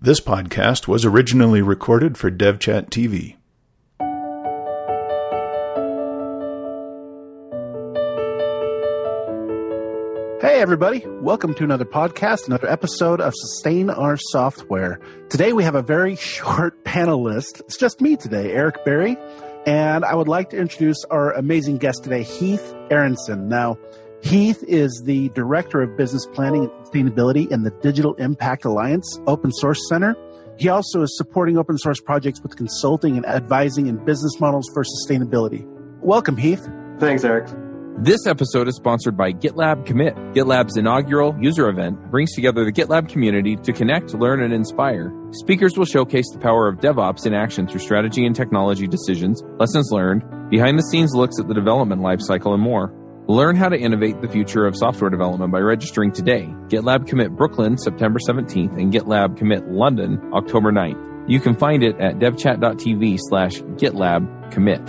This podcast was originally recorded for DevChat TV. Hey, everybody. Welcome to another podcast, another episode of Sustain Our Software. Today we have a very short panelist. It's just me today, Eric Berry. And I would like to introduce our amazing guest today, Heath Aronson. Now, Heath is the Director of Business Planning and Sustainability in the Digital Impact Alliance Open Source Center. He also is supporting open source projects with consulting and advising in business models for sustainability. Welcome, Heath. Thanks, Eric. This episode is sponsored by GitLab Commit. GitLab's inaugural user event brings together the GitLab community to connect, learn, and inspire. Speakers will showcase the power of DevOps in action through strategy and technology decisions, lessons learned, behind the scenes looks at the development lifecycle, and more. Learn how to innovate the future of software development by registering today. GitLab Commit Brooklyn, September 17th, and GitLab Commit London, October 9th. You can find it at devchat.tv slash GitLab Commit.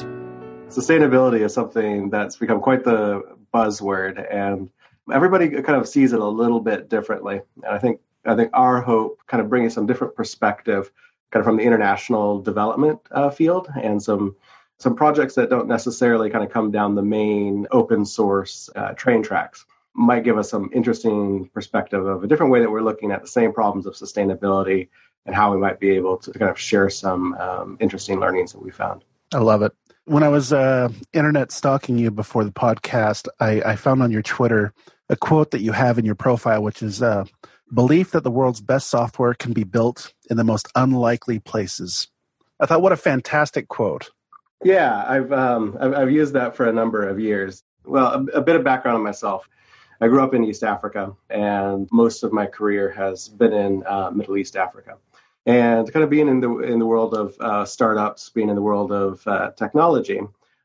Sustainability is something that's become quite the buzzword, and everybody kind of sees it a little bit differently. And I think I think our hope, kind of bringing some different perspective, kind of from the international development uh, field, and some some projects that don't necessarily kind of come down the main open source uh, train tracks might give us some interesting perspective of a different way that we're looking at the same problems of sustainability and how we might be able to kind of share some um, interesting learnings that we found. I love it. When I was uh, internet stalking you before the podcast, I, I, found on your Twitter a quote that you have in your profile, which is uh, belief that the world's best software can be built in the most unlikely places. I thought, what a fantastic quote. Yeah, I've, um, I've, I've used that for a number of years. Well, a, a, bit of background on myself. I grew up in East Africa, and most of my career has been in uh, Middle East Africa. And kind of being in the in the world of uh, startups, being in the world of uh, technology,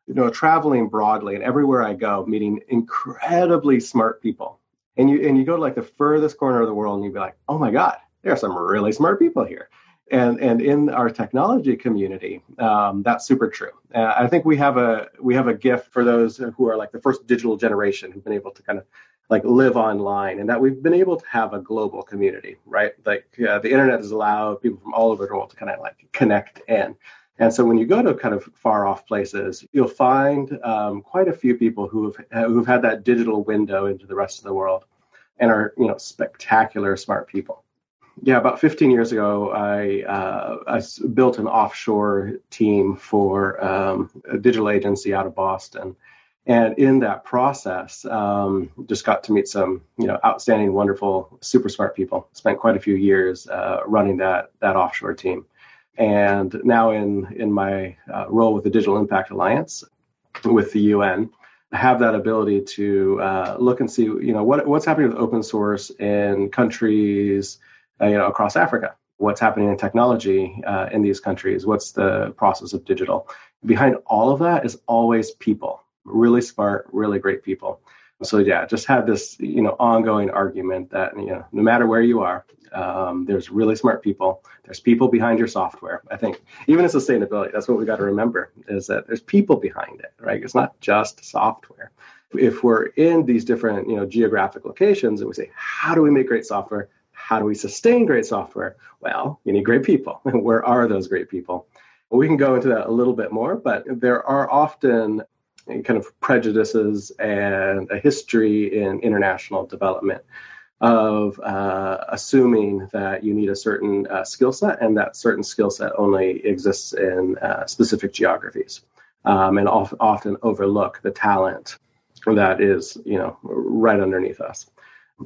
you know, traveling broadly and everywhere I go, meeting incredibly smart people. And you and you go to like the furthest corner of the world, and you'd be like, oh my god, there are some really smart people here and and in our technology community um, that's super true. Uh, i think we have a we have a gift for those who are like the first digital generation who've been able to kind of like live online and that we've been able to have a global community right? Like uh, the internet has allowed people from all over the world to kind of like connect in. And so when you go to kind of far off places you'll find um, quite a few people who have who've had that digital window into the rest of the world and are you know spectacular smart people yeah, about 15 years ago, I, uh, I built an offshore team for um, a digital agency out of Boston. And in that process, um, just got to meet some, you know, outstanding, wonderful, super smart people. Spent quite a few years uh, running that that offshore team, and now in in my uh, role with the Digital Impact Alliance with the UN, I have that ability to uh, look and see, you know, what what's happening with open source in countries uh, you know, across Africa. What's happening in technology uh, in these countries? What's the process of digital? Behind all of that is always people, really smart, really great people. So yeah, just have this you know ongoing argument that you know no matter where you are, um, there's really smart people. There's people behind your software. I think even in sustainability, that's what we got to remember is that there's people behind it, right? It's not just software. If we're in these different you know geographic locations and we say, how do we make great software? How do we sustain great software? Well, you need great people. Where are those great people? We can go into that a little bit more, but there are often kind of prejudices and a history in international development of uh, assuming that you need a certain uh, skill set and that certain skill set only exists in uh, specific geographies um, and of, often overlook the talent that is you know right underneath us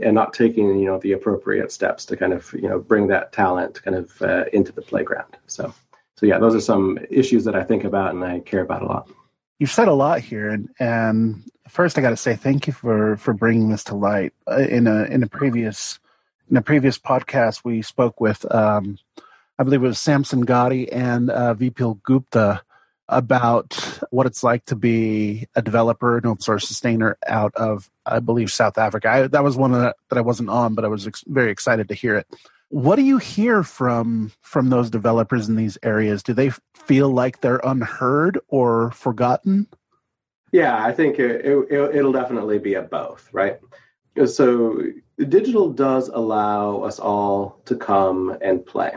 and not taking you know the appropriate steps to kind of you know bring that talent kind of uh, into the playground. So so yeah those are some issues that i think about and i care about a lot. You've said a lot here and and first i got to say thank you for for bringing this to light. Uh, in a in a previous in a previous podcast we spoke with um i believe it was samson goddy and uh, vipul gupta about what it's like to be a developer and open source sustainer out of, I believe, South Africa. I, that was one that, that I wasn't on, but I was ex- very excited to hear it. What do you hear from from those developers in these areas? Do they feel like they're unheard or forgotten? Yeah, I think it, it, it'll definitely be a both, right? So digital does allow us all to come and play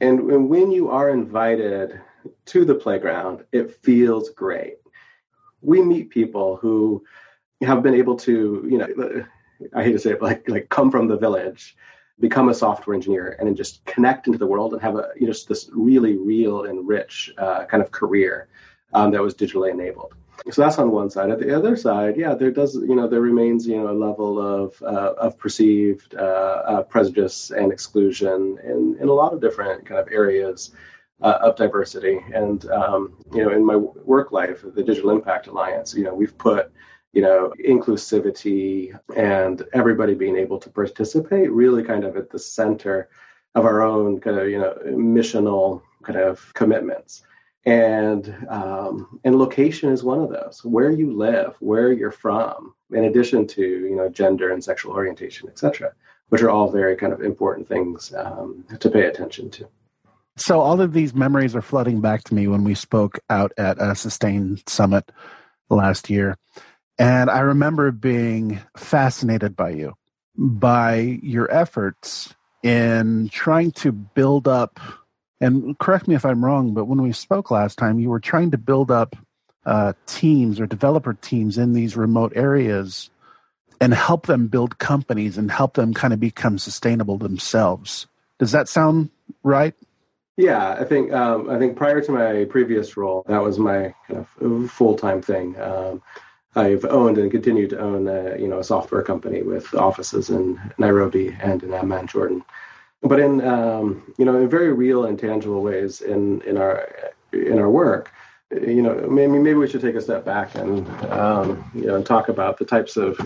And, and when you are invited to the playground, it feels great. We meet people who have been able to, you know, I hate to say it, like like come from the village, become a software engineer, and then just connect into the world and have a you know just this really real and rich uh, kind of career um, that was digitally enabled. So that's on one side. At the other side, yeah, there does you know there remains you know a level of uh, of perceived uh, uh prejudice and exclusion in in a lot of different kind of areas. Uh, of diversity, and um, you know, in my work life, the Digital Impact Alliance, you know, we've put you know, inclusivity and everybody being able to participate really kind of at the center of our own kind of, you know, missional kind of commitments. And um, and location is one of those. Where you live, where you're from, in addition to you know gender and sexual orientation, et cetera, which are all very kind of important things um, to pay attention to. So all of these memories are flooding back to me when we spoke out at a Sustain Summit last year. And I remember being fascinated by you, by your efforts in trying to build up. And correct me if I'm wrong, but when we spoke last time, you were trying to build up uh, teams or developer teams in these remote areas and help them build companies and help them kind of become sustainable themselves. Does that sound right? Yeah, I think um, I think prior to my previous role, that was my kind of full time thing. Um, I've owned and continue to own a, you know a software company with offices in Nairobi and in Amman, Jordan. But in um, you know in very real and tangible ways in in our in our work, you know maybe maybe we should take a step back and um, you know and talk about the types of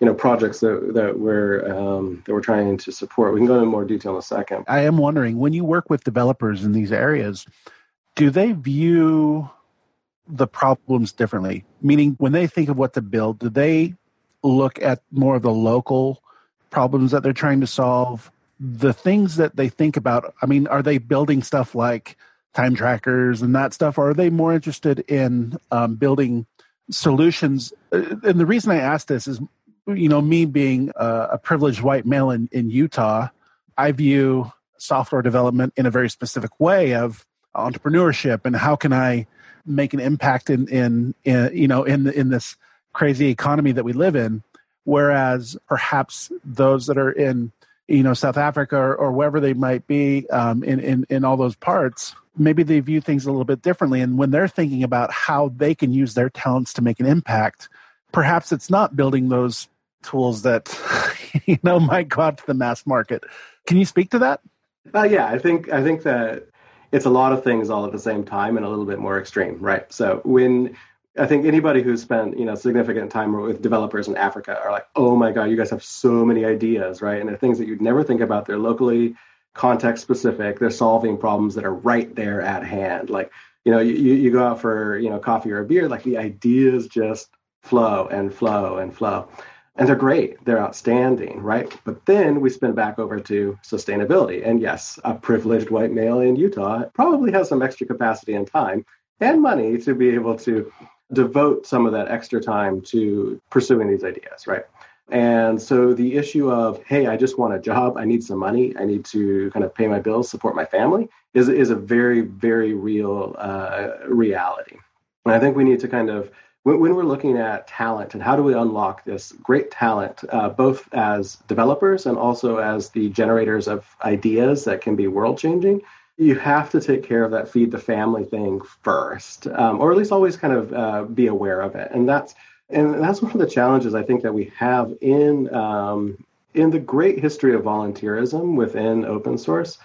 you know projects that that we're um, that we're trying to support. We can go into more detail in a second. I am wondering when you work with developers in these areas, do they view the problems differently? Meaning, when they think of what to build, do they look at more of the local problems that they're trying to solve? The things that they think about, I mean, are they building stuff like time trackers and that stuff, or are they more interested in um, building solutions? Uh, and the reason I ask this is, you know, me being a, a privileged white male in, in Utah, I view software development in a very specific way of entrepreneurship and how can I make an impact in in, in you know in in this crazy economy that we live in whereas perhaps those that are in you know South Africa or, or wherever they might be um, in, in in all those parts, maybe they view things a little bit differently. And when they're thinking about how they can use their talents to make an impact, perhaps it's not building those tools that you know might go out to the mass market. Can you speak to that? Uh, yeah, I think I think that it's a lot of things all at the same time and a little bit more extreme, right? So when I think anybody who's spent you know significant time with developers in Africa are like, oh my god, you guys have so many ideas, right? And they're things that you'd never think about. They're locally context specific. They're solving problems that are right there at hand. Like you know, you you go out for you know coffee or a beer, like the ideas just flow and flow and flow and they're great. They're outstanding right? But then we spin back over to sustainability. And yes a privileged white male in utah probably has some extra capacity and time and money to be able to devote some of that extra time to pursuing these ideas right? And so the issue of hey i just want a job. I need some money. I need to kind of pay my bills support my family is, is a very very real uh, reality. And i think we need to kind of when, when, we're looking at talent and how do we unlock this great talent, uh, both as developers and also as the generators of ideas that can be world changing, you have to take care of that feed the family thing first, um, or at least always kind of uh, be aware of it. And that's and that's one of the challenges I think that we have in um, in the great history of volunteerism within open source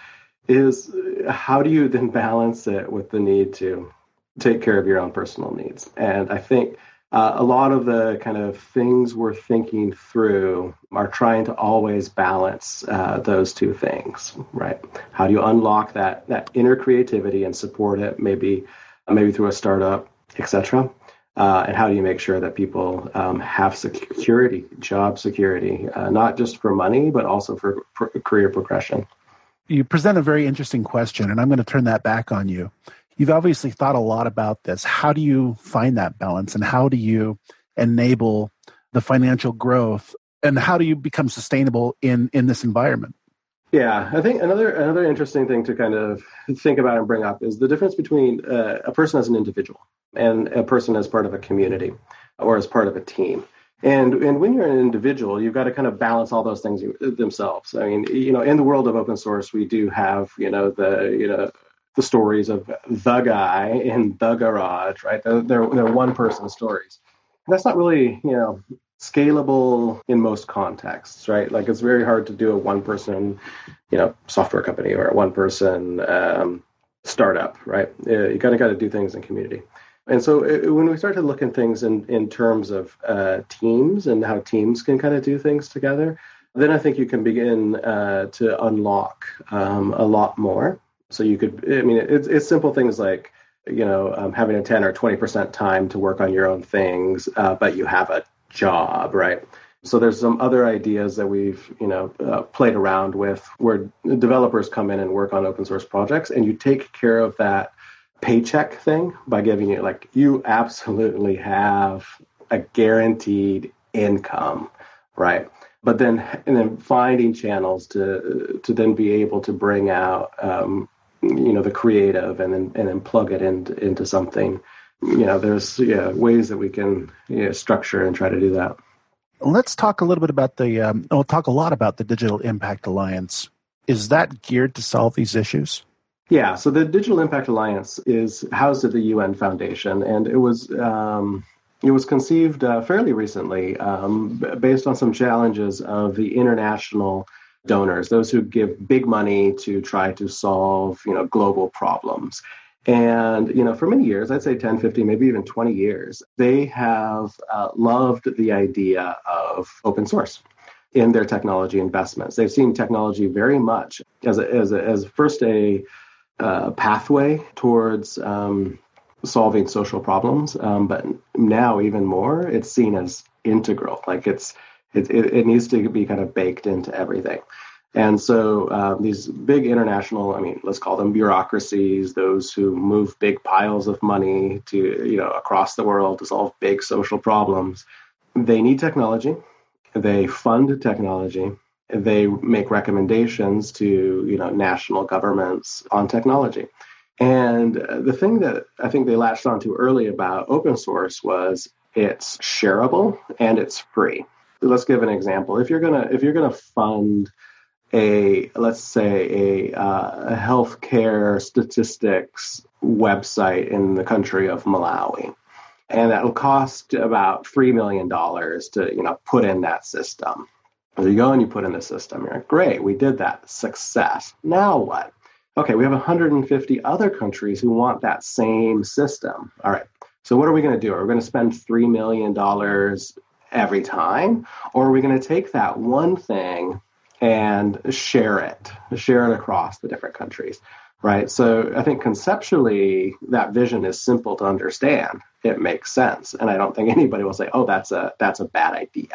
is how do you then balance it with the need to take care of your own personal needs. And I think uh, a lot of the kind of things we're thinking through are trying to always balance uh, those two things, right? How do you unlock that that inner creativity and support it, maybe maybe through a startup, etc. Uh, and how do you make sure that people um, have security, job security, uh, not just for money, but also for career progression? You present a very interesting question, and I'm going to turn that back on you you've obviously thought a lot about this. How do you find that balance and how do you enable the financial growth and how do you become sustainable in in this environment? Yeah, I think another another interesting thing to kind of think about and bring up is the difference between uh, a person as an individual and a person as part of a community or as part of a team. And and when you're an individual, you've got to kind of balance all those things themselves. I mean, you know, in the world of open source, we do have you know the you know the stories of the guy in the garage, right? They're they're, they're one person stories. That's not really you know scalable in most contexts, right? Like it's very hard to do a one person, you know, software company or a one person um, startup, right? You kind of got to do things in community. And so it, when we start to look at things in, in terms of uh, teams and how teams can kind of do things together, then I think you can begin uh, to unlock um, a lot more. So you could, I mean, it's, it's simple things like, you know, um, having a 10 or 20% time to work on your own things, uh, but you have a job, right? So there's some other ideas that we've, you know, uh, played around with where developers come in and work on open source projects and you take care of that paycheck thing by giving you like you absolutely have a guaranteed income, right? But then and then finding channels to to then be able to bring out um, you know the creative and then and then plug it into into something. You know, there's yeah ways that we can you know, structure and try to do that. Let's talk a little bit about the. Um, we'll talk a lot about the Digital Impact Alliance. Is that geared to solve these issues? Yeah, so the Digital Impact Alliance is housed at the UN Foundation, and it was um, it was conceived uh, fairly recently, um, based on some challenges of the international donors, those who give big money to try to solve you know global problems. And you know, for many years, I'd say 10, 15, maybe even 20 years, they have uh, loved the idea of open source in their technology investments. They've seen technology very much as a, as a, as first a uh, pathway towards um, solving social problems. Um, but now, even more, it's seen as integral. Like it's it, it, it needs to be kind of baked into everything. And so uh, these big international, I mean, let's call them bureaucracies, those who move big piles of money to, you know, across the world to solve big social problems, they need technology. They fund technology they make recommendations to you know national governments on technology. And the thing that I think they latched onto early about open source was it's shareable and it's free. Let's give an example. If you're gonna if you're gonna fund a let's say a, uh, a healthcare statistics website in the country of Malawi, and that'll cost about three million dollars to you know put in that system there you go, and you put in the system. You're like, great, we did that. Success. Now what? Okay, we have 150 other countries who want that same system. All right. So what are we going to do? Are we going to spend $3 million every time? Or are we going to take that one thing and share it, share it across the different countries? Right. So I think conceptually that vision is simple to understand. It makes sense. And I don't think anybody will say, oh, that's a that's a bad idea.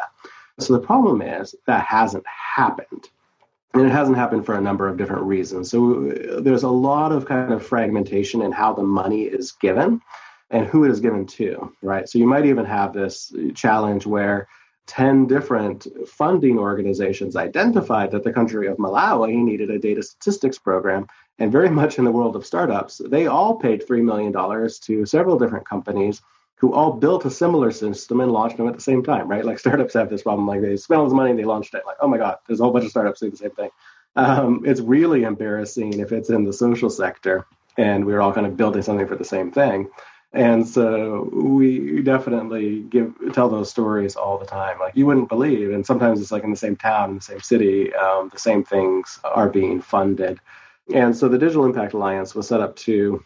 So the problem is that hasn't happened. And it hasn't happened for a number of different reasons. So uh, there's a lot of kind of fragmentation in how the money is given and who it is given to, right? So you might even have this challenge where 10 different funding organizations identified that the country of Malawi needed a data statistics program. And very much in the world of startups, they all paid $3 million to several different companies who all built a similar system and launched them at the same time, right? Like startups have this problem. Like they spent all this money and they launched it. Like, oh my God, there's a whole bunch of startups doing the same thing. Um, it's really embarrassing if it's in the social sector and we're all kind of building something for the same thing. And so we definitely give tell those stories all the time. Like you wouldn't believe, and sometimes it's like in the same town, in the same city, um, the same things are being funded. And so the Digital Impact Alliance was set up to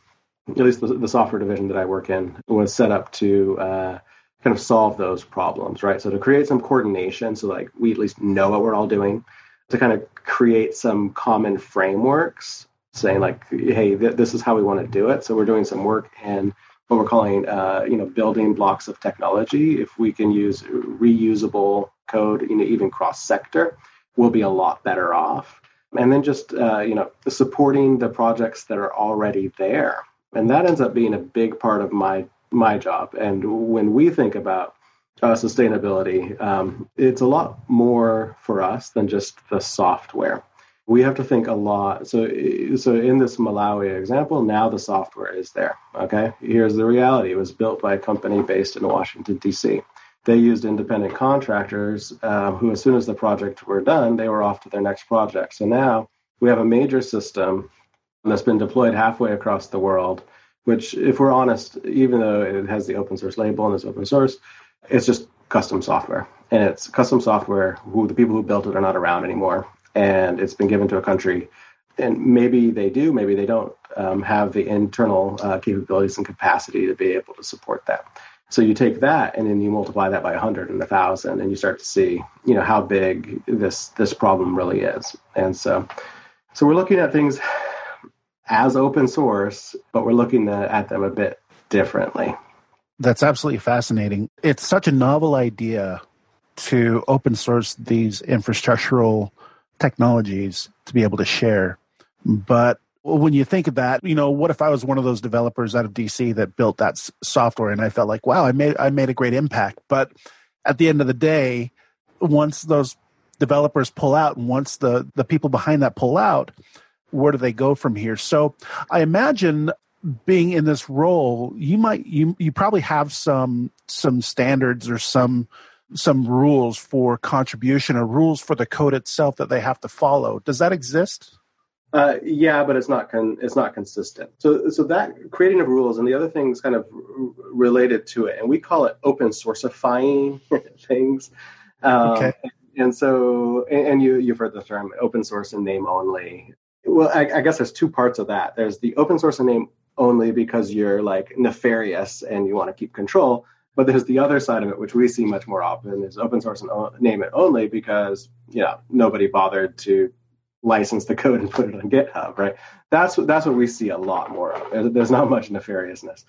at least the, the software division that I work in, was set up to uh, kind of solve those problems, right? So to create some coordination, so like we at least know what we're all doing, to kind of create some common frameworks, saying like, hey, th- this is how we want to do it. So we're doing some work in what we're calling, uh, you know, building blocks of technology. If we can use reusable code, you know, even cross sector, we'll be a lot better off. And then just uh, you know supporting the projects that are already there and that ends up being a big part of my my job. And when we think about uh, sustainability, um, it's a lot more for us than just the software. We have to think a lot. So, so in this Malawi example, now the software is there. Okay, here's the reality: it was built by a company based in Washington D.C. They used independent contractors uh, who, as soon as the project were done, they were off to their next project. So now we have a major system that's been deployed halfway across the world. Which, if we're honest, even though it has the open source label and it's open source, it's just custom software and it's custom software who the people who built it are not around anymore and it's been given to a country and maybe they do maybe they don't um, have the internal uh, capabilities and capacity to be able to support that. So you take that and then you multiply that by 100 and 1000 and you start to see you know how big this this problem really is. And so so we're looking at things as open source but we're looking at them a bit differently. That's absolutely fascinating. It's such a novel idea to open source these infrastructural technologies to be able to share. But when you think of that, you know, what if I was one of those developers out of DC that built that software and I felt like, wow, I made I made a great impact. But at the end of the day, once those developers pull out and once the the people behind that pull out, where do they go from here? So I imagine being in this role, you might you you probably have some some standards or some some rules for contribution or rules for the code itself that they have to follow. Does that exist? Uh, yeah, but it's not con- it's not consistent. So so that creating of rules and the other things kind of r- related to it, and we call it open sourceifying things. Um, okay. And so, and, and, you you've heard the term open source and name only. Well, I, I guess there's two parts of that. There's the open source and name only because you're like nefarious and you want to keep control. But there's the other side of it, which we see much more often, is open source and name it only because you know nobody bothered to license the code and put it on GitHub, right? That's that's what we see a lot more of. There's not much nefariousness.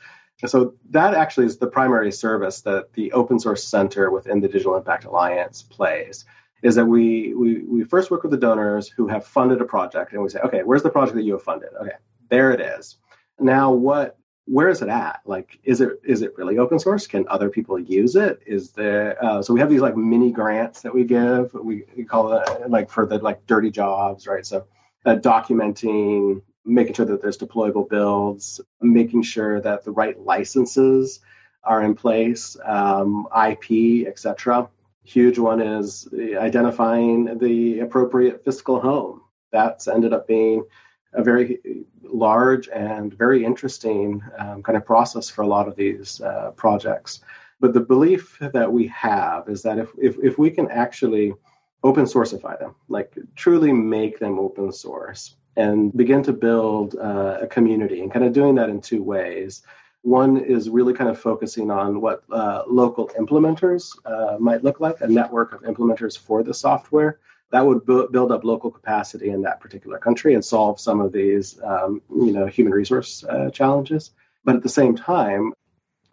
So that actually is the primary service that the Open Source Center within the Digital Impact Alliance plays. Is that we we we first work with the donors who have funded a project, and we say, okay, where's the project that you have funded? Okay, there it is. Now, what where is it at? Like, is it is it really open source? Can other people use it? Is there? Uh, so we have these like mini grants that we give. We, we call it like for the like dirty jobs, right? So uh, documenting, making sure that there's deployable builds, making sure that the right licenses are in place, um, IP, etc. Huge one is identifying the appropriate fiscal home. That's ended up being a very large and very interesting um, kind of process for a lot of these uh, projects. But the belief that we have is that if, if, if we can actually open sourceify them, like truly make them open source and begin to build uh, a community and kind of doing that in two ways. One is really kind of focusing on what uh, local implementers uh, might look like, a network of implementers for the software that would bu- build up local capacity in that particular country and solve some of these, um, you know, human resource uh, challenges. But at the same time,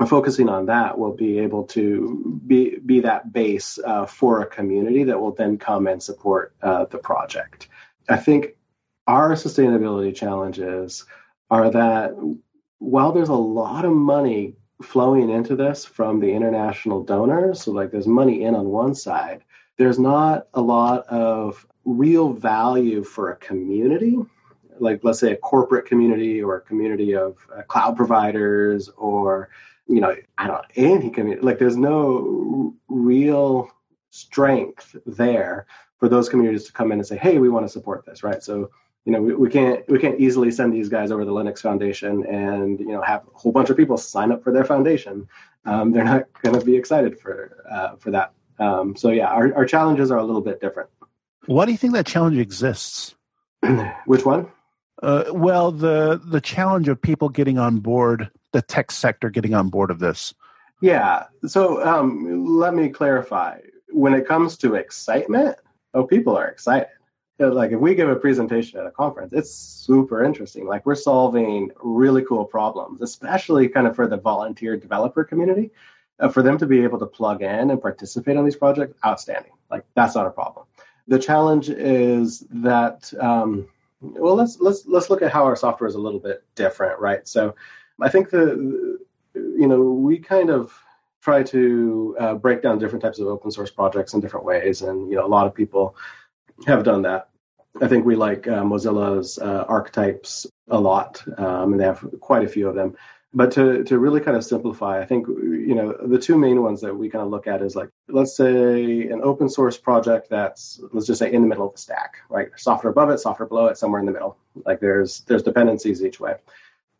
focusing on that will be able to be be that base uh, for a community that will then come and support uh, the project. I think our sustainability challenges are that while there's a lot of money flowing into this from the international donors, so like there's money in on one side, there's not a lot of real value for a community. Like let's say a corporate community or a community of uh, cloud providers or you know i don't know any community like there's no real strength there for those communities to come in and say hey we want to support this right? So you know we, we can't we can't easily send these guys over the linux foundation and you know have a whole bunch of people sign up for their foundation. Um, they're not going to be excited for uh, for that um, so yeah, our, our challenges are a little bit different. Why do you think that challenge exists? Which one? Uh, well, the the challenge of people getting on board, the tech sector getting on board of this. Yeah. So um, let me clarify. When it comes to excitement, oh, people are excited. Like if we give a presentation at a conference, it's super interesting. Like we're solving really cool problems, especially kind of for the volunteer developer community for them to be able to plug in and participate on these projects, outstanding. Like that's not a problem. The challenge is that um, well, let's let's let's look at how our software is a little bit different, right? So, I think the you know we kind of try to uh, break down different types of open source projects in different ways, and you know a lot of people have done that. I think we like uh, Mozilla's uh, archetypes a lot, um, and they have quite a few of them. But to, to really kind of simplify, I think you know the two main ones that we kind of look at is like let's say an open source project that's let's just say in the middle of the stack, right? Software above it, software below it, somewhere in the middle. Like there's there's dependencies each way.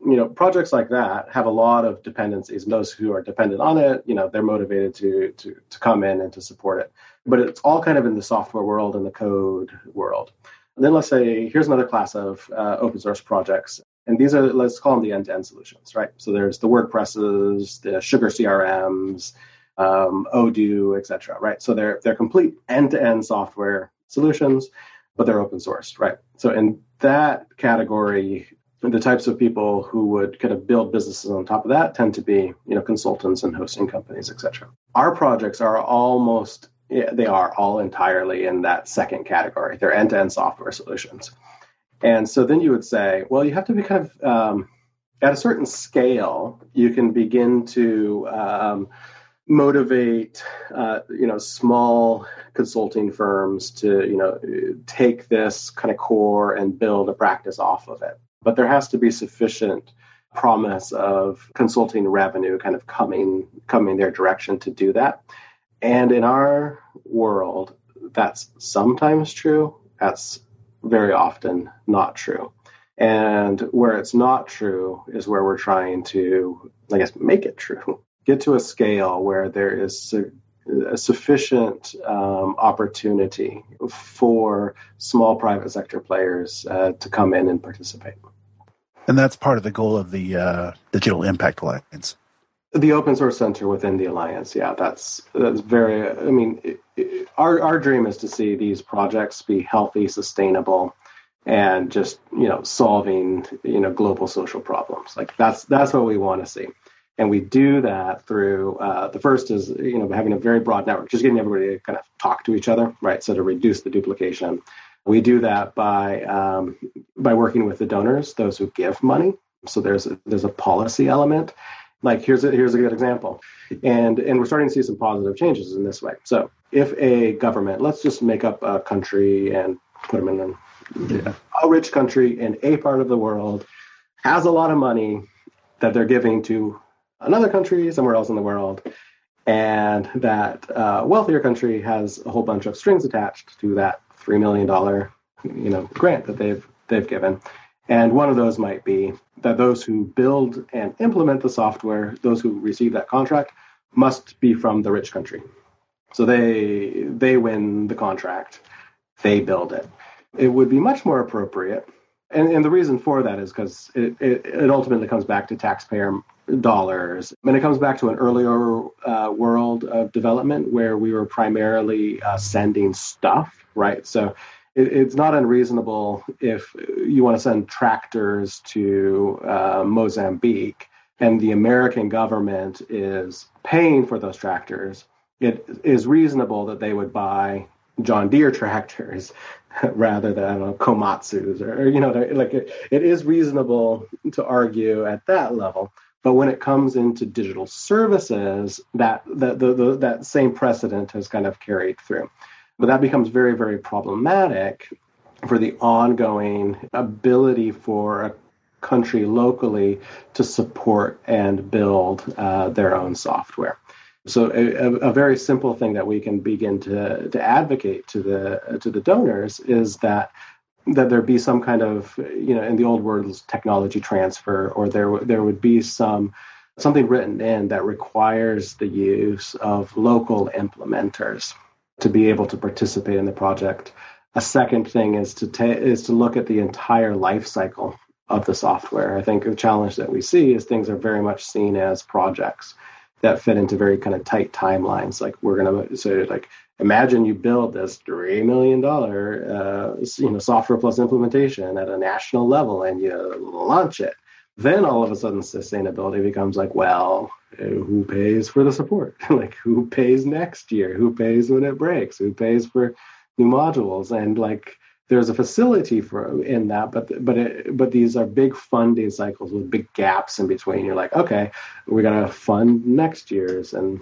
You know, projects like that have a lot of dependencies, and those who are dependent on it, you know, they're motivated to to to come in and to support it. But it's all kind of in the software world and the code world. And then let's say here's another class of uh, open source projects, and these are let's call them the end-to-end solutions, right? So there's the WordPresses, the Sugar CRMs, um, Odoo, etc. Right? So they're they're complete end-to-end software solutions, but they're open source, right? So in that category, the types of people who would kind of build businesses on top of that tend to be you know consultants and hosting companies, etc. Our projects are almost yeah, they are all entirely in that second category. They're end to end software solutions. And so then you would say, well, you have to be kind of um, at a certain scale, you can begin to um, motivate, uh, you know, small consulting firms to, you know, take this kind of core and build a practice off of it. But there has to be sufficient promise of consulting revenue kind of coming coming their direction to do that. And in our world, that's sometimes true. That's very often not true. And where it's not true is where we're trying to, I guess, make it true. Get to a scale where there is a, a sufficient um, opportunity for small private sector players uh, to come in and participate. And that's part of the goal of the uh, Digital Impact Alliance. The open source center within the alliance, yeah, that's that's very. I mean, it, it, our our dream is to see these projects be healthy, sustainable, and just you know solving you know global social problems. Like that's that's what we want to see, and we do that through uh, the first is you know having a very broad network, just getting everybody to kind of talk to each other, right? So to reduce the duplication. We do that by um, by working with the donors, those who give money. So there's a, there's a policy element like here's a here's a good example, and and we're starting to see some positive changes in this way. So if a government, let's just make up a country and put them in a, yeah. a rich country in a part of the world, has a lot of money that they're giving to another country somewhere else in the world, and that uh, wealthier country has a whole bunch of strings attached to that three million dollar you know grant that they've they've given and one of those might be that those who build and implement the software, those who receive that contract, must be from the rich country. So they they win the contract, they build it. It would be much more appropriate, and, and the reason for that is because it, it, it, ultimately comes back to taxpayer dollars, and it comes back to an earlier uh, world of development where we were primarily uh, sending stuff, right? So it, it's not unreasonable if you want to send tractors to uh, Mozambique and the American government is paying for those tractors. It is reasonable that they would buy John Deere tractors rather than know, Komatsu's or, or, you know like it, it is reasonable to argue at that level. But when it comes into digital services, that that the, the, that same precedent has kind of carried through. But that becomes very, very problematic for the ongoing ability for a country locally to support and build uh, their own software. So a, a, very simple thing that we can begin to, to advocate to the to the donors is that that there be some kind of you know in the old words technology transfer or there there would be some something written in that requires the use of local implementers to be able to participate in the project. A second thing is to ta- is to look at the entire life cycle of the software. I think the challenge that we see is things are very much seen as projects that fit into very kind of tight timelines. Like we're gonna say, like imagine you build this three million dollar uh, you know software plus implementation at a national level and you launch it. Then all of a sudden sustainability becomes like, well, who pays for the support? like who pays next year? Who pays when it breaks? Who pays for new modules? And like there's a facility for in that, but but it, but these are big funding cycles with big gaps in between. You're like, okay, we're gonna fund next year's, and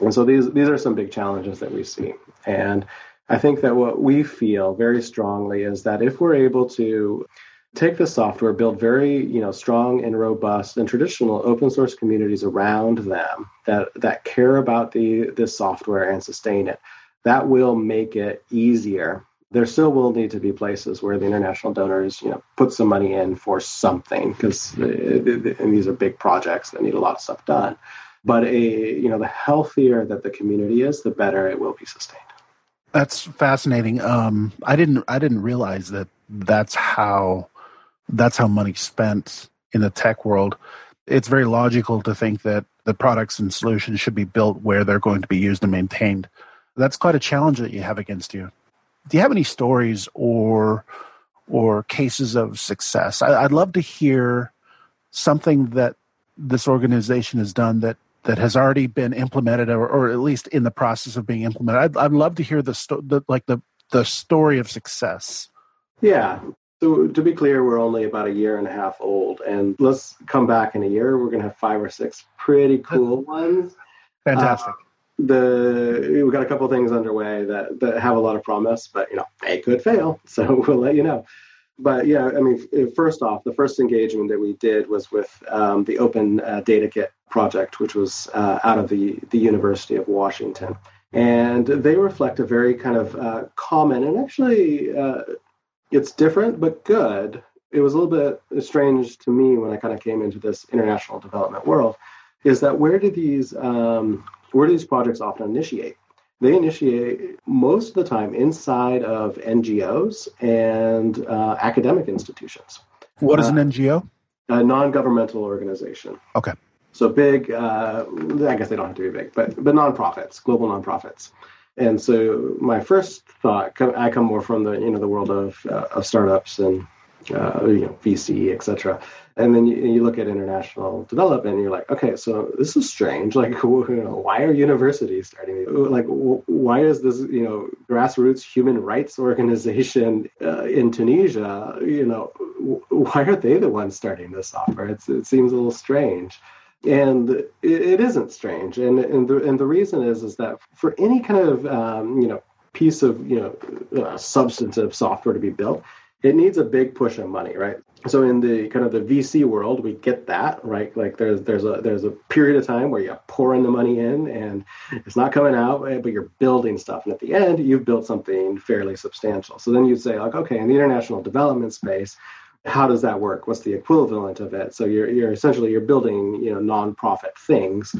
and so these these are some big challenges that we see. And I think that what we feel very strongly is that if we're able to take the software, build very you know strong and robust and traditional open source communities around them that that care about the this software and sustain it, that will make it easier. There still will need to be places where the international donors you know put some money in for something because these are big projects that need a lot of stuff done. But a you know the healthier that the community is, the better it will be sustained. That's fascinating. Um, I didn't I didn't realize that that's how that's how money's spent in the tech world. It's very logical to think that the products and solutions should be built where they're going to be used and maintained. That's quite a challenge that you have against you. Do you have any stories or or cases of success? I, would love to hear something that this organization has done that that has already been implemented or, or at least in the process of being implemented. I'd, I'd love to hear the, sto- the like the the story of success. Yeah, so to be clear, we're only about a year and a half old, and let's come back in a year. We're going to have five or six pretty cool ones. Fantastic. Uh, the we've got a couple things underway that that have a lot of promise, but you know they could fail, so we'll let you know. But yeah, I mean, first off, the first engagement that we did was with um, the Open uh, Data Kit project, which was uh, out of the the University of Washington, and they reflect a very kind of uh, common and actually uh, it's different but good. It was a little bit strange to me when I kind of came into this international development world. Is that where do these um, where do these projects often initiate? They initiate most of the time inside of NGOs and uh, academic institutions. What is an NGO? A non-governmental organization. Okay. So big, uh, I guess they don't have to be big, but but nonprofits, global nonprofits. And so my first thought, I come more from the you know the world of uh, of startups and uh, you know VC, et cetera. And then you, you, look at international development, and you're like, okay, so this is strange. Like, you know, why are universities starting? Like, why is this you know grassroots human rights organization uh, in Tunisia? You know, why are they the ones starting this software? It's, it seems a little strange and it, isn't strange. And and the and the reason is is that for any kind of um, you know piece of you know uh, substantive software to be built it needs a big push of money right? So in the kind of the vc world we get that right? Like there's there's a there's a period of time where you're pouring the money in and it's not coming out eh, but you're building stuff. And at the end you've built something fairly substantial. So then you'd say like okay in the international development space how does that work? What's the equivalent of it? So you're you're essentially you're building you know nonprofit things,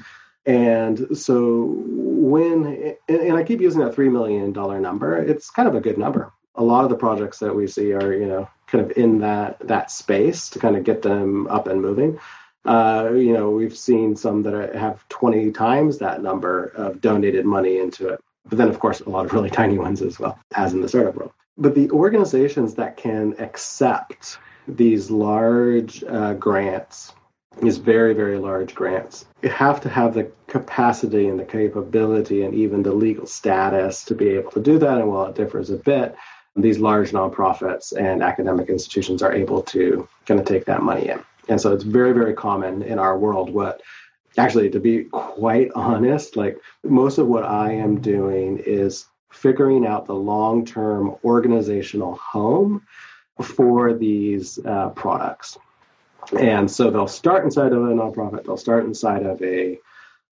and so when and, I keep using that three million dollar number, it's kind of a good number. A lot of the projects that we see are you know kind of in that that space to kind of get them up and moving. Uh, you know, we've seen some that have 20 times that number of donated money into it. But then, of course, a lot of really tiny ones as well, as in the startup world. But the organizations that can accept these large uh, grants, these very, very large grants, you have to have the capacity and the capability and even the legal status to be able to do that. And while it differs a bit, these large nonprofits and academic institutions are able to kind of take that money in. And so it's very, very common in our world what actually to be quite honest, like most of what I am doing is figuring out the long-term organizational home for these uh, products. And so they'll start inside of a nonprofit, they'll start inside of a,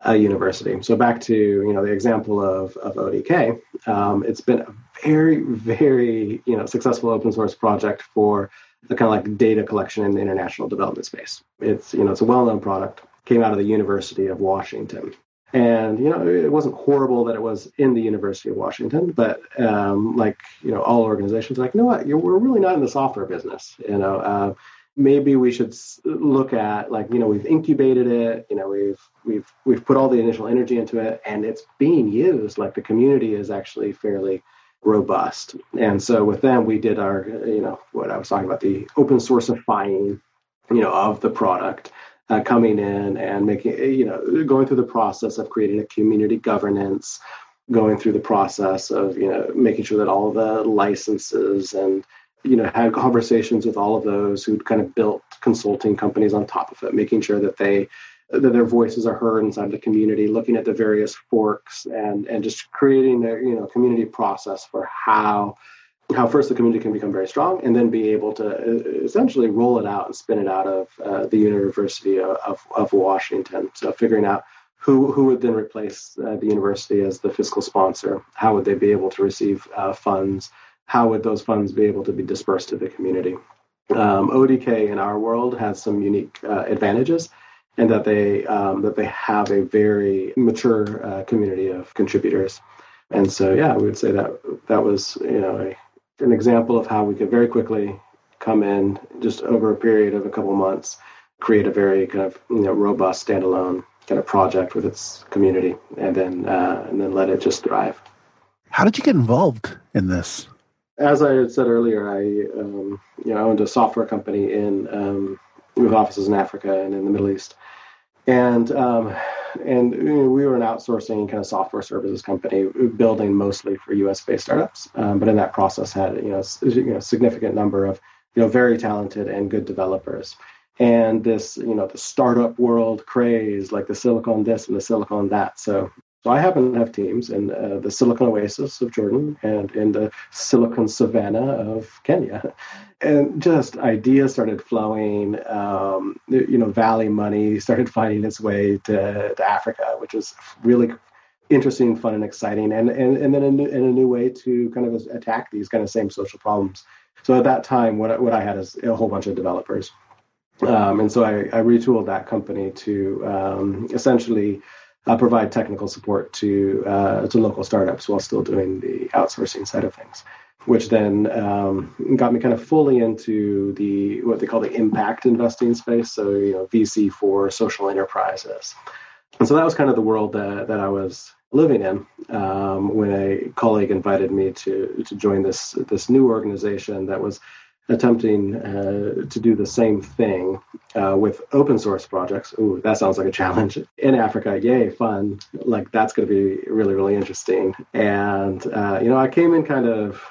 a university. So back to you know the example of, of ODK, um, it's been a very, very you know successful open source project for the kind of like data collection in the international development space. It's you know it's a well-known product, came out of the University of Washington. And you know, it wasn't horrible that it was in the University of Washington, but um, like you know, all organizations, like you know what, You're, we're really not in the software business. You know, uh, maybe we should look at like you know, we've incubated it. You know, we've we've we've put all the initial energy into it, and it's being used. Like the community is actually fairly robust. And so with them, we did our you know what I was talking about the open sourceifying you know of the product uh, coming in and making you know going through the process of creating a community governance going through the process of you know making sure that all the licenses and you know had conversations with all of those who'd kind of built consulting companies on top of it making sure that they that their voices are heard inside the community, looking at the various forks and and just creating a you know community process for how how first the community can become very strong and then be able to uh, essentially roll it out and spin it out of uh, the University of, of, Washington. So figuring out who, who would then replace uh, the university as the fiscal sponsor, how would they be able to receive uh, funds, how would those funds be able to be dispersed to the community. Um, ODK in our world has some unique uh, advantages and that they um, that they have a very mature uh, community of contributors. And so, yeah, we would say that that was you know a an example of how we could very quickly come in just over a period of a couple of months, create a very kind of you know, robust standalone kind of project with its community, and then uh, and then let it just thrive. How did you get involved in this? As I had said earlier, I um, you know I owned a software company in um, with offices in Africa and in the Middle East, and um, and you know, we were an outsourcing kind of software services company, building mostly for U.S. based startups. Um, but in that process, had you know, you know significant number of you know very talented and good developers. And this you know the startup world craze, like the Silicon this and the Silicon that. So so I happen to have teams in uh, the Silicon Oasis of Jordan and in the Silicon Savannah of Kenya. And just ideas started flowing. Um, you know, Valley money started finding its way to, to Africa, which was really interesting, fun, and exciting. And and, and then a new, and a new way to kind of attack these kind of same social problems. So at that time, what, what I had is a whole bunch of developers. Um, and so I, I, retooled that company to um, essentially uh, provide technical support to uh, to local startups while still doing the outsourcing side of things, which then um, got me kind of fully into the what they call the impact investing space. So you know VC for social enterprises, and so that was kind of the world that that I was living in um, when a colleague invited me to to join this this new organization that was attempting uh, to do the same thing uh, with open source projects. Ooh, that sounds like a challenge in Africa. Yay, fun! Like that's going to be really, really interesting. And uh, you know, I came in kind of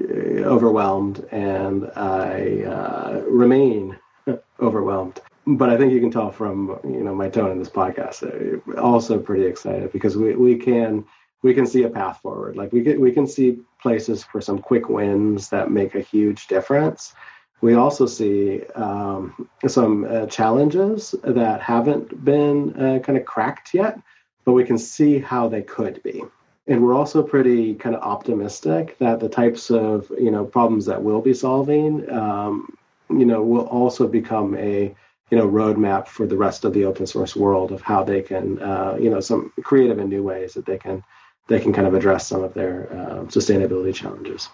uh, overwhelmed, and I uh, remain overwhelmed. But I think you can tell from you know my tone in this podcast. Uh, also, pretty excited because we we can we can see a path forward. Like we can we can see places for some quick wins that make a huge difference. We also see um, some uh, challenges that haven't been uh, kind of cracked yet, but we can see how they could be. And we're also pretty kind of optimistic that the types of you know problems that we'll be solving, um, you know, will also become a you know roadmap for the rest of the open source world of how they can uh, you know some creative and new ways that they can they can kind of address some of their uh, sustainability challenges.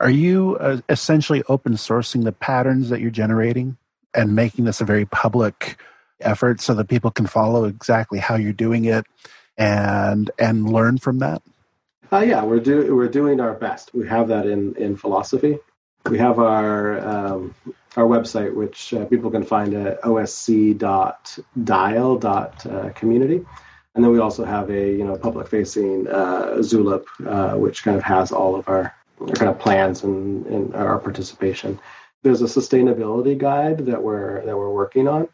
Are you uh, essentially open sourcing the patterns that you're generating and making this a very public effort so that people can follow exactly how you're doing it and and learn from that? Uh, yeah, we're do we're doing our best. We have that in in philosophy. We have our um, our website, which uh, people can find at osc.dial.community. And then we also have a you know public facing uh, Zulip, uh, which kind of has all of our, our kind of plans and, and our participation. There's a sustainability guide that we're that we're working on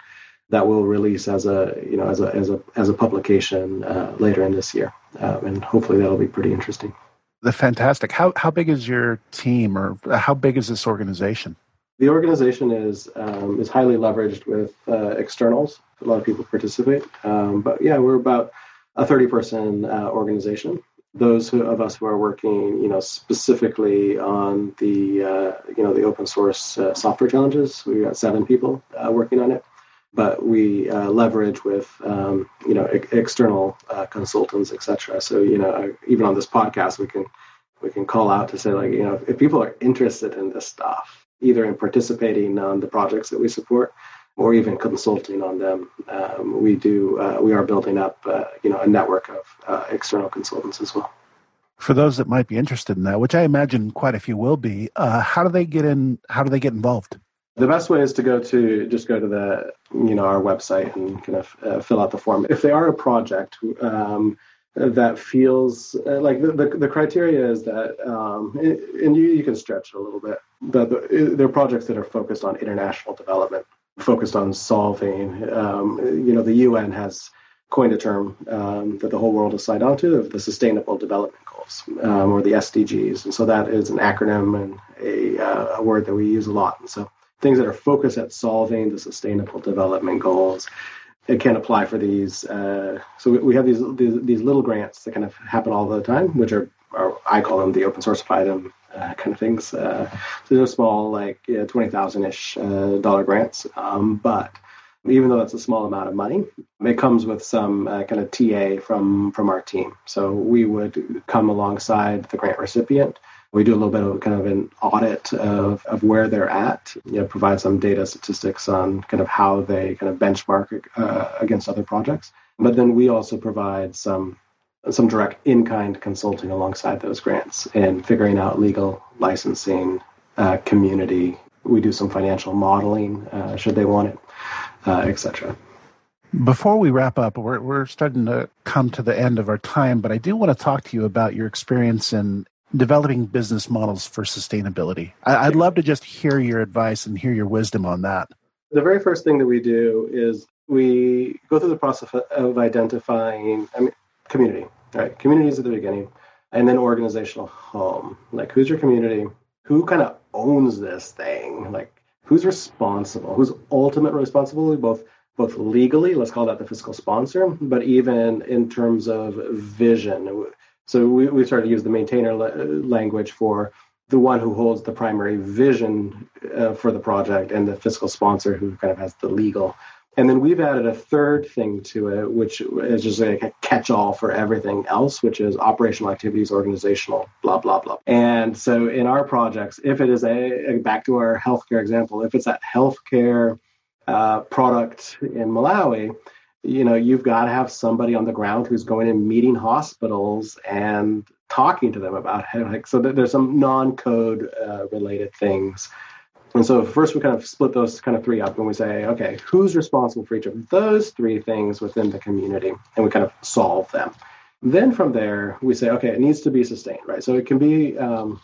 that will release as a you know as a as a as a publication uh, later in this year, um, and hopefully that'll be pretty interesting. The fantastic. How how big is your team, or how big is this organization? The organization is um, is highly leveraged with uh, externals. A lot of people participate, um, but yeah, we're about a thirty person uh, organization. Those who, of us who are working, you know, specifically on the uh, you know the open source uh, software challenges, we've got seven people uh, working on it. But we uh, leverage with um, you know e- external consultants, etc. So you know, even on this podcast, we can we can call out to say like you know if people are interested in this stuff either in participating on the projects that we support or even consulting on them. Um, we do uh, we are building up uh, you know a network of uh, external consultants as well. For those that might be interested in that, which I imagine quite a few will be, uh, how do they get in? How do they get involved? The best way is to go to just go to the you know our website and kind of uh, fill out the form. If they are a project. Um, that feels uh, like the, the, the, criteria is that um, and you, you can stretch it a little bit that the, they're projects that are focused on international development focused on solving. Um, you know, the UN has coined a term um, that the whole world has signed on to of the Sustainable Development Goals um, or the SDGs, and so that is an acronym and a, uh, a word that we use a lot. And so things that are focused at solving the Sustainable Development Goals. It can apply for these. Uh, so we have these, these, these little grants that kind of happen all the time, which are, are I call them the open source item uh, kind of things. Uh, so they're small, like yeah, twenty thousand ish uh, dollar grants, um, but even though that's a small amount of money, it comes with some uh, kind of TA from from our team. So we would come alongside the grant recipient. We do a little bit of kind of an audit of, of where they're at, you know, provide some data statistics on kind of how they kind of benchmark uh, against other projects. But then we also provide some some direct in-kind consulting alongside those grants and figuring out legal licensing, uh, community. We do some financial modeling uh, should they want it, uh, etc. Before we wrap up, we're we're starting to come to the end of our time, but I do want to talk to you about your experience in developing business models for sustainability. I, would love to just hear your advice and hear your wisdom on that. The very first thing that we do is we go through the process of identifying I mean, community. Right, communities at the beginning, and then organizational home. Like, who's your community? Who kind of owns this thing? Like, who's responsible? Who's ultimate responsibility? Both both legally, let's call that the fiscal sponsor, but even in terms of vision. So we, we started to use the maintainer language for the one who holds the primary vision uh, for the project and the fiscal sponsor who kind of has the legal and then we've added a third thing to it, which is just a catch all for everything else, which is operational activities, organizational, blah, blah, blah. And so in our projects, if it is a, back to our healthcare example, if it's that healthcare uh, product in Malawi, you know, you've got to have somebody on the ground who's going and meeting hospitals and talking to them about it. Like, so there's some non code uh, related things and so first we kind of split those kind of three up and we say, okay, who's responsible for each of those three things within the community? And we kind of solve them. Then from there, we say, okay, it needs to be sustained, right? So it can be um,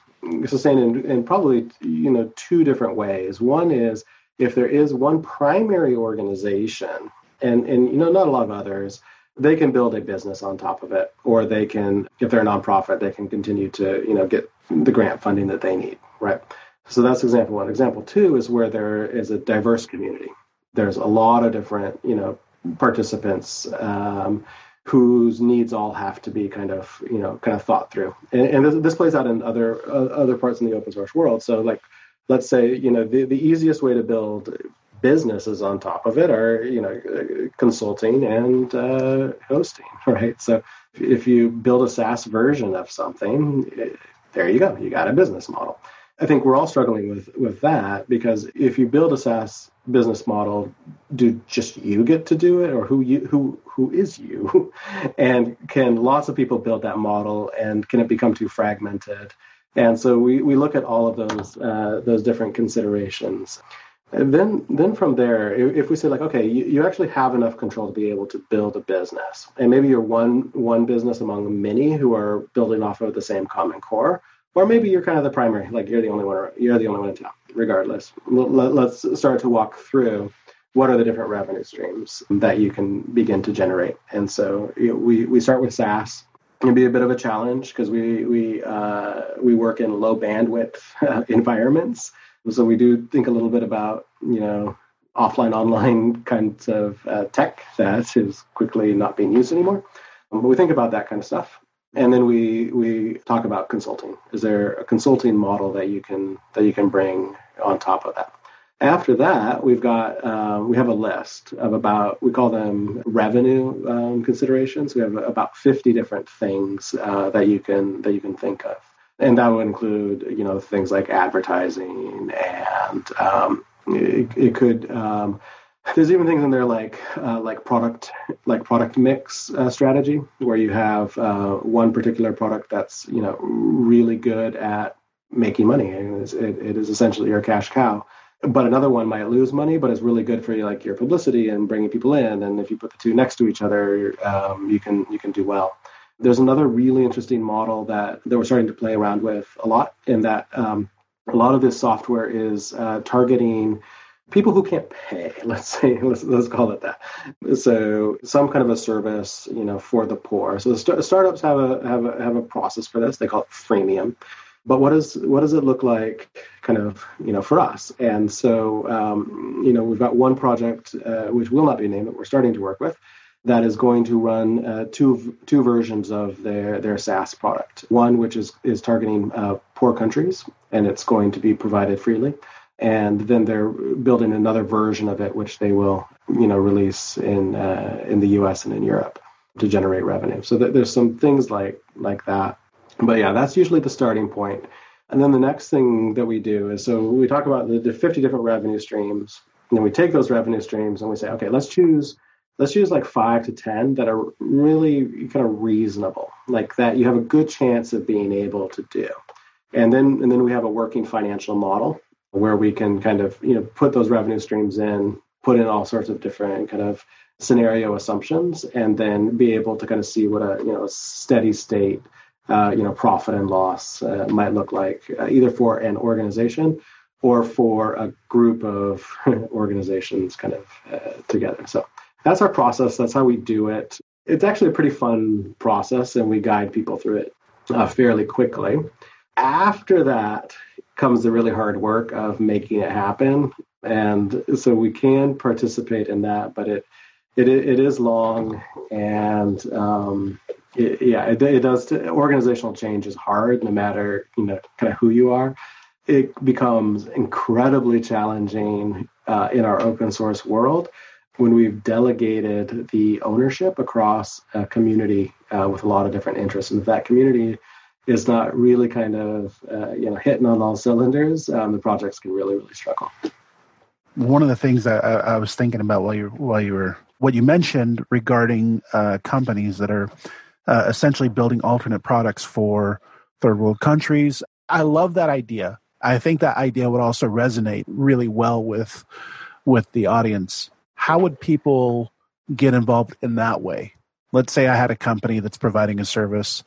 sustained in, in probably, you know, two different ways. One is if there is one primary organization and, and, you know, not a lot of others, they can build a business on top of it, or they can, if they're a nonprofit, they can continue to, you know, get the grant funding that they need, right? So that's example one. Example two is where there is a diverse community. There's a lot of different, you know, participants um, whose needs all have to be kind of, you know, kind of thought through. And, and this, this, plays out in other uh, other parts in the open source world. So, like, let's say, you know, the, the easiest way to build businesses on top of it are, you know, consulting and uh, hosting, right? So, if you build a SaaS version of something, there you go, you got a business model. I think we're all struggling with with that because if you build a SaaS business model, do just you get to do it, or who you who who is you, and can lots of people build that model, and can it become too fragmented? And so we we look at all of those uh, those different considerations. And then then from there, if we say like, okay, you, you actually have enough control to be able to build a business, and maybe you're one one business among many who are building off of the same common core or maybe you're kind of the primary, like you're the only one. You're the only one in town. Regardless, let's start to walk through what are the different revenue streams that you can begin to generate. And so you know, we we start with SaaS. It can be a bit of a challenge because we we uh, we work in low bandwidth uh, environments. So we do think a little bit about you know offline online kinds of uh, tech that is quickly not being used anymore. But we think about that kind of stuff and then we we talk about consulting. Is there a consulting model that you can that you can bring on top of that? After that we've got uh, we have a list of about we call them revenue um, considerations. We have about 50 different things uh, that you can that you can think of. And that would include you know things like advertising and um, it, it, could um, there's even things in there like uh, like product like product mix uh, strategy where you have uh, one particular product that's you know really good at making money. And it, it is essentially your cash cow. But another one might lose money but it's really good for like your publicity and bringing people in. And if you put the two next to each other um, you can you can do well. There's another really interesting model that that we're starting to play around with a lot in that um, a lot of this software is uh, targeting people who can't pay let's say let's, let's call it that. So some kind of a service you know for the poor. So the st- startups have a have a have a process for this. They call it freemium. But what does what does it look like kind of you know for us? And so um, you know we've got one project uh, which will not be named that we're starting to work with that is going to run uh, two two versions of their their SaaS product. One which is is targeting uh, poor countries, and it's going to be provided freely. And then they're building another version of it, which they will you know release in uh, in the U.S. and in Europe to generate revenue. So th- there's some things like like that. But yeah, that's usually the starting point. And then the next thing that we do is so we talk about the, the 50 different revenue streams. And then we take those revenue streams and we say, okay, let's choose let's use like five to 10 that are really kind of reasonable, like that you have a good chance of being able to do. And then, and then we have a working financial model where we can kind of, you know, put those revenue streams in, put in all sorts of different kind of scenario assumptions, and then be able to kind of see what a, you know, steady state, uh, you know, profit and loss uh, might look like, uh, either for an organization or for a group of organizations kind of uh, together. So that's our process. That's how we do it. It's actually a pretty fun process, and we guide people through it uh, fairly quickly. After that comes the really hard work of making it happen, and so we can participate in that, but it it it is long, and um, it, yeah, it, it does. Organizational change is hard, no matter you know kind of who you are. It becomes incredibly challenging uh, in our open source world when we've delegated the ownership across a community uh, with a lot of different interests, and if that community is not really kind of uh, you know hitting on all cylinders, um, the projects can really really struggle. One of the things that I, I, was thinking about while you while you were what you mentioned regarding uh, companies that are uh, essentially building alternate products for third world countries, I love that idea. I think that idea would also resonate really well with with the audience how would people get involved in that way? Let's say I had a company that's providing a service.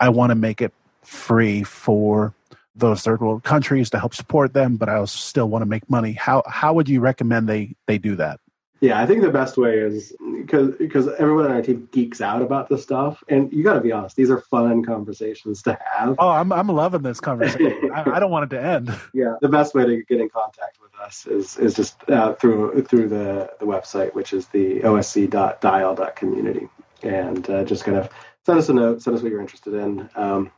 I want to make it free for those third world countries to help support them, but I still want to make money. How how would you recommend they they do that? Yeah, I think the best way is because because everyone on our team geeks out about this stuff, and you got to be honest; these are fun conversations to have. Oh, I'm I'm loving this conversation. I, I, don't want it to end. Yeah, the best way to get in contact with us is is just uh, through through the the website, which is the osc.dial.community, and uh, just kind of send us a note, send us what you're interested in. Um,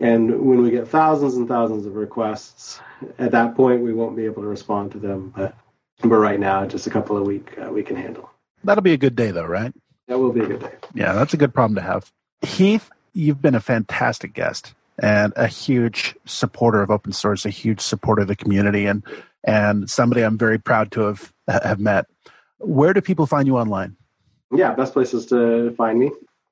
and when we get thousands and thousands of requests, at that point we won't be able to respond to them, but but right now, just a couple of week uh, we can handle. That'll be a good day, though, right? That will be a good day. Yeah, that's a good problem to have. Heath, you've been a fantastic guest and a huge supporter of open source, a huge supporter of the community, and and somebody I'm very proud to have have met. Where do people find you online? Yeah, best places to find me.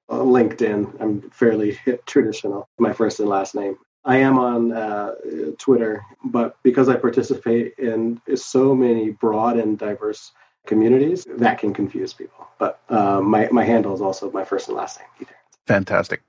Uh, LinkedIn. I'm fairly traditional. My first and last name. I am on uh, Twitter, but because I participate in so many broad and diverse communities, that can confuse people. But uh, my my handle is also my first and last name. Either. Fantastic.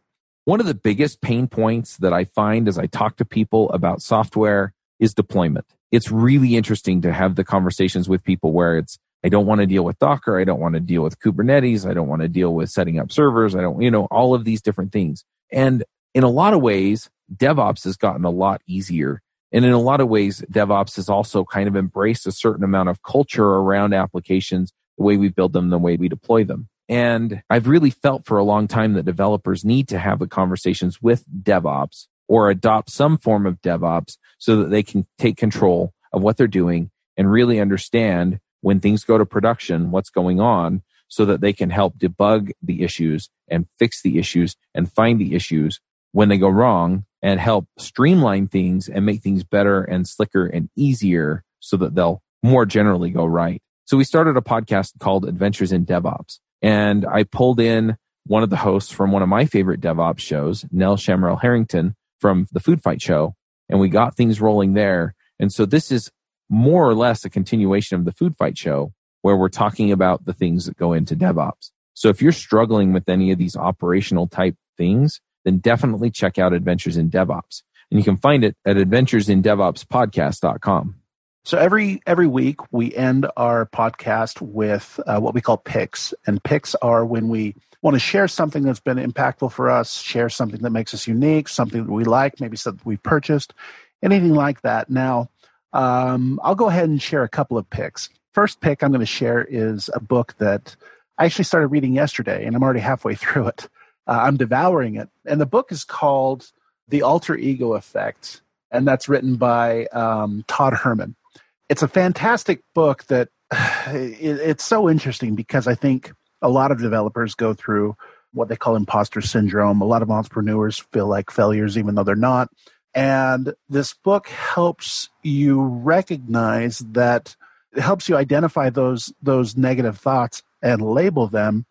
One of the biggest pain points that I find as I talk to people about software is deployment. It's really interesting to have the conversations with people where it's I don't want to deal with Docker. I don't want to deal with Kubernetes. I don't want to deal with setting up servers. I don't, you know, all of these different things. And in a lot of ways, DevOps has gotten a lot easier. And in a lot of ways, DevOps has also kind of embraced a certain amount of culture around applications, the way we build them, the way we deploy them. And I've really felt for a long time that developers need to have the conversations with DevOps or adopt some form of DevOps so that they can take control of what they're doing and really understand when things go to production, what's going on so that they can help debug the issues and fix the issues and find the issues when they go wrong and help streamline things and make things better and slicker and easier so that they'll more generally go right. So we started a podcast called Adventures in DevOps and I pulled in one of the hosts from one of my favorite DevOps shows, Nell Shamrell Harrington from the Food Fight show. And we got things rolling there. And so this is more or less a continuation of the Food Fight show where we're talking about the things that go into DevOps. So if you're struggling with any of these operational type things, then definitely check out Adventures in DevOps. And you can find it at adventuresindevopspodcast.com. So every every week we end our podcast with uh, what we call picks, and picks are when we want to share something that's been impactful for us, share something that makes us unique, something that we like, maybe something we purchased, anything like that. Now, um, I'll go ahead and share a couple of picks. First pick I'm going to share is a book that I actually started reading yesterday, and I'm already halfway through it. Uh, I'm devouring it, and the book is called The Alter Ego Effect, and that's written by um, Todd Herman it's a fantastic book that it, it's so interesting because I think a lot of developers go through what they call imposter syndrome. A lot of entrepreneurs feel like failures even though they're not. And this book helps you recognize that it helps you identify those those negative thoughts and label them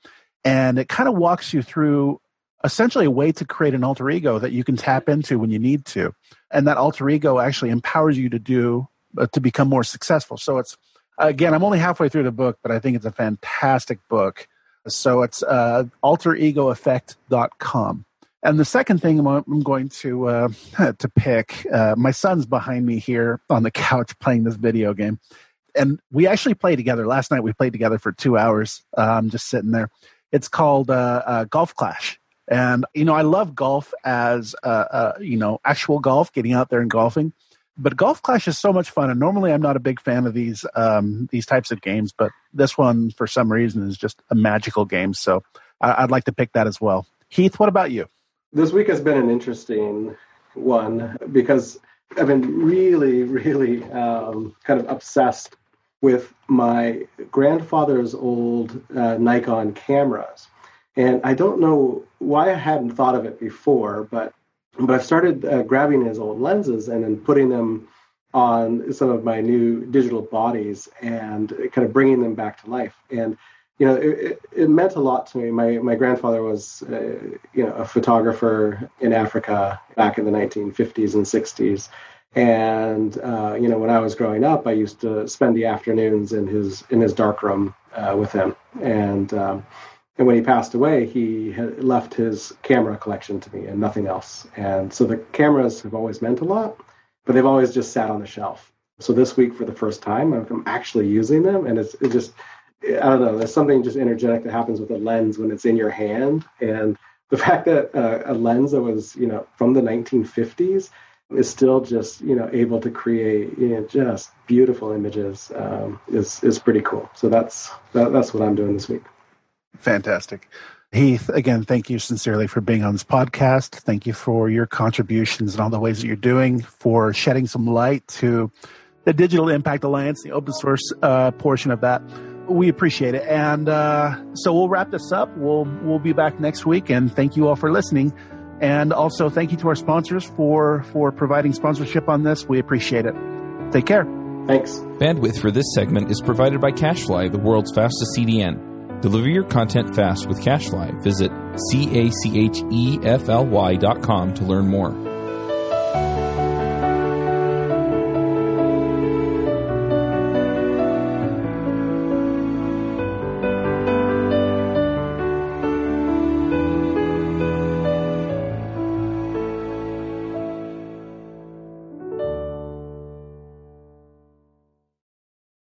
and it kind of walks you through essentially a way to create an alter ego that you can tap into when you need to. And that alter ego actually empowers you to do uh, to become more successful. So it's again, I'm only halfway through the book, but I think it's a fantastic book. So it's uh, alteregoeffect.com. And the second thing I'm going to uh, to pick, uh, my son's behind me here on the couch playing this video game, and we actually played together last night. We played together for two hours. Um, just sitting there. It's called uh, uh, Golf Clash, and you know I love golf as uh, you know actual golf, getting out there and golfing but Golf Clash is so much fun, and normally I'm not a big fan of these um, these types of games, but this one for some reason is just a magical game. So I- would like to pick that as well. Heath, what about you? This week has been an interesting one because I've been really, really um, kind of obsessed with my grandfather's old uh, Nikon cameras. And I don't know why I hadn't thought of it before, but but I've started uh, grabbing his old lenses and then putting them on some of my new digital bodies and kind of bringing them back to life. And you know, it, it meant a lot to me. My my grandfather was, uh, you know, a photographer in Africa back in the 1950s and 60s. And uh, you know, when I was growing up, I used to spend the afternoons in his in his darkroom uh, with him. And um, and when he passed away, he had left his camera collection to me and nothing else. And so the cameras have always meant a lot, but they've always just sat on the shelf. So this week, for the first time, I'm actually using them, and it's it just I don't know. There's something just energetic that happens with a lens when it's in your hand, and the fact that uh, a lens that was you know from the 1950s is still just you know able to create you know, just beautiful images um, is is pretty cool. So that's that, that's what I'm doing this week. Fantastic. Heath, again, thank you sincerely for being on this podcast. Thank you for your contributions and all the ways that you're doing, for shedding some light to the Digital Impact Alliance, the open source uh, portion of that. We appreciate it. And uh, so we'll wrap this up. We'll we'll be back next week. And thank you all for listening. And also thank you to our sponsors for for providing sponsorship on this. We appreciate it. Take care. Thanks. Bandwidth for this segment is provided by CacheFly, the world's fastest CDN. Deliver your content fast with CacheFly. Visit C A C H E F L Y dot com to learn more.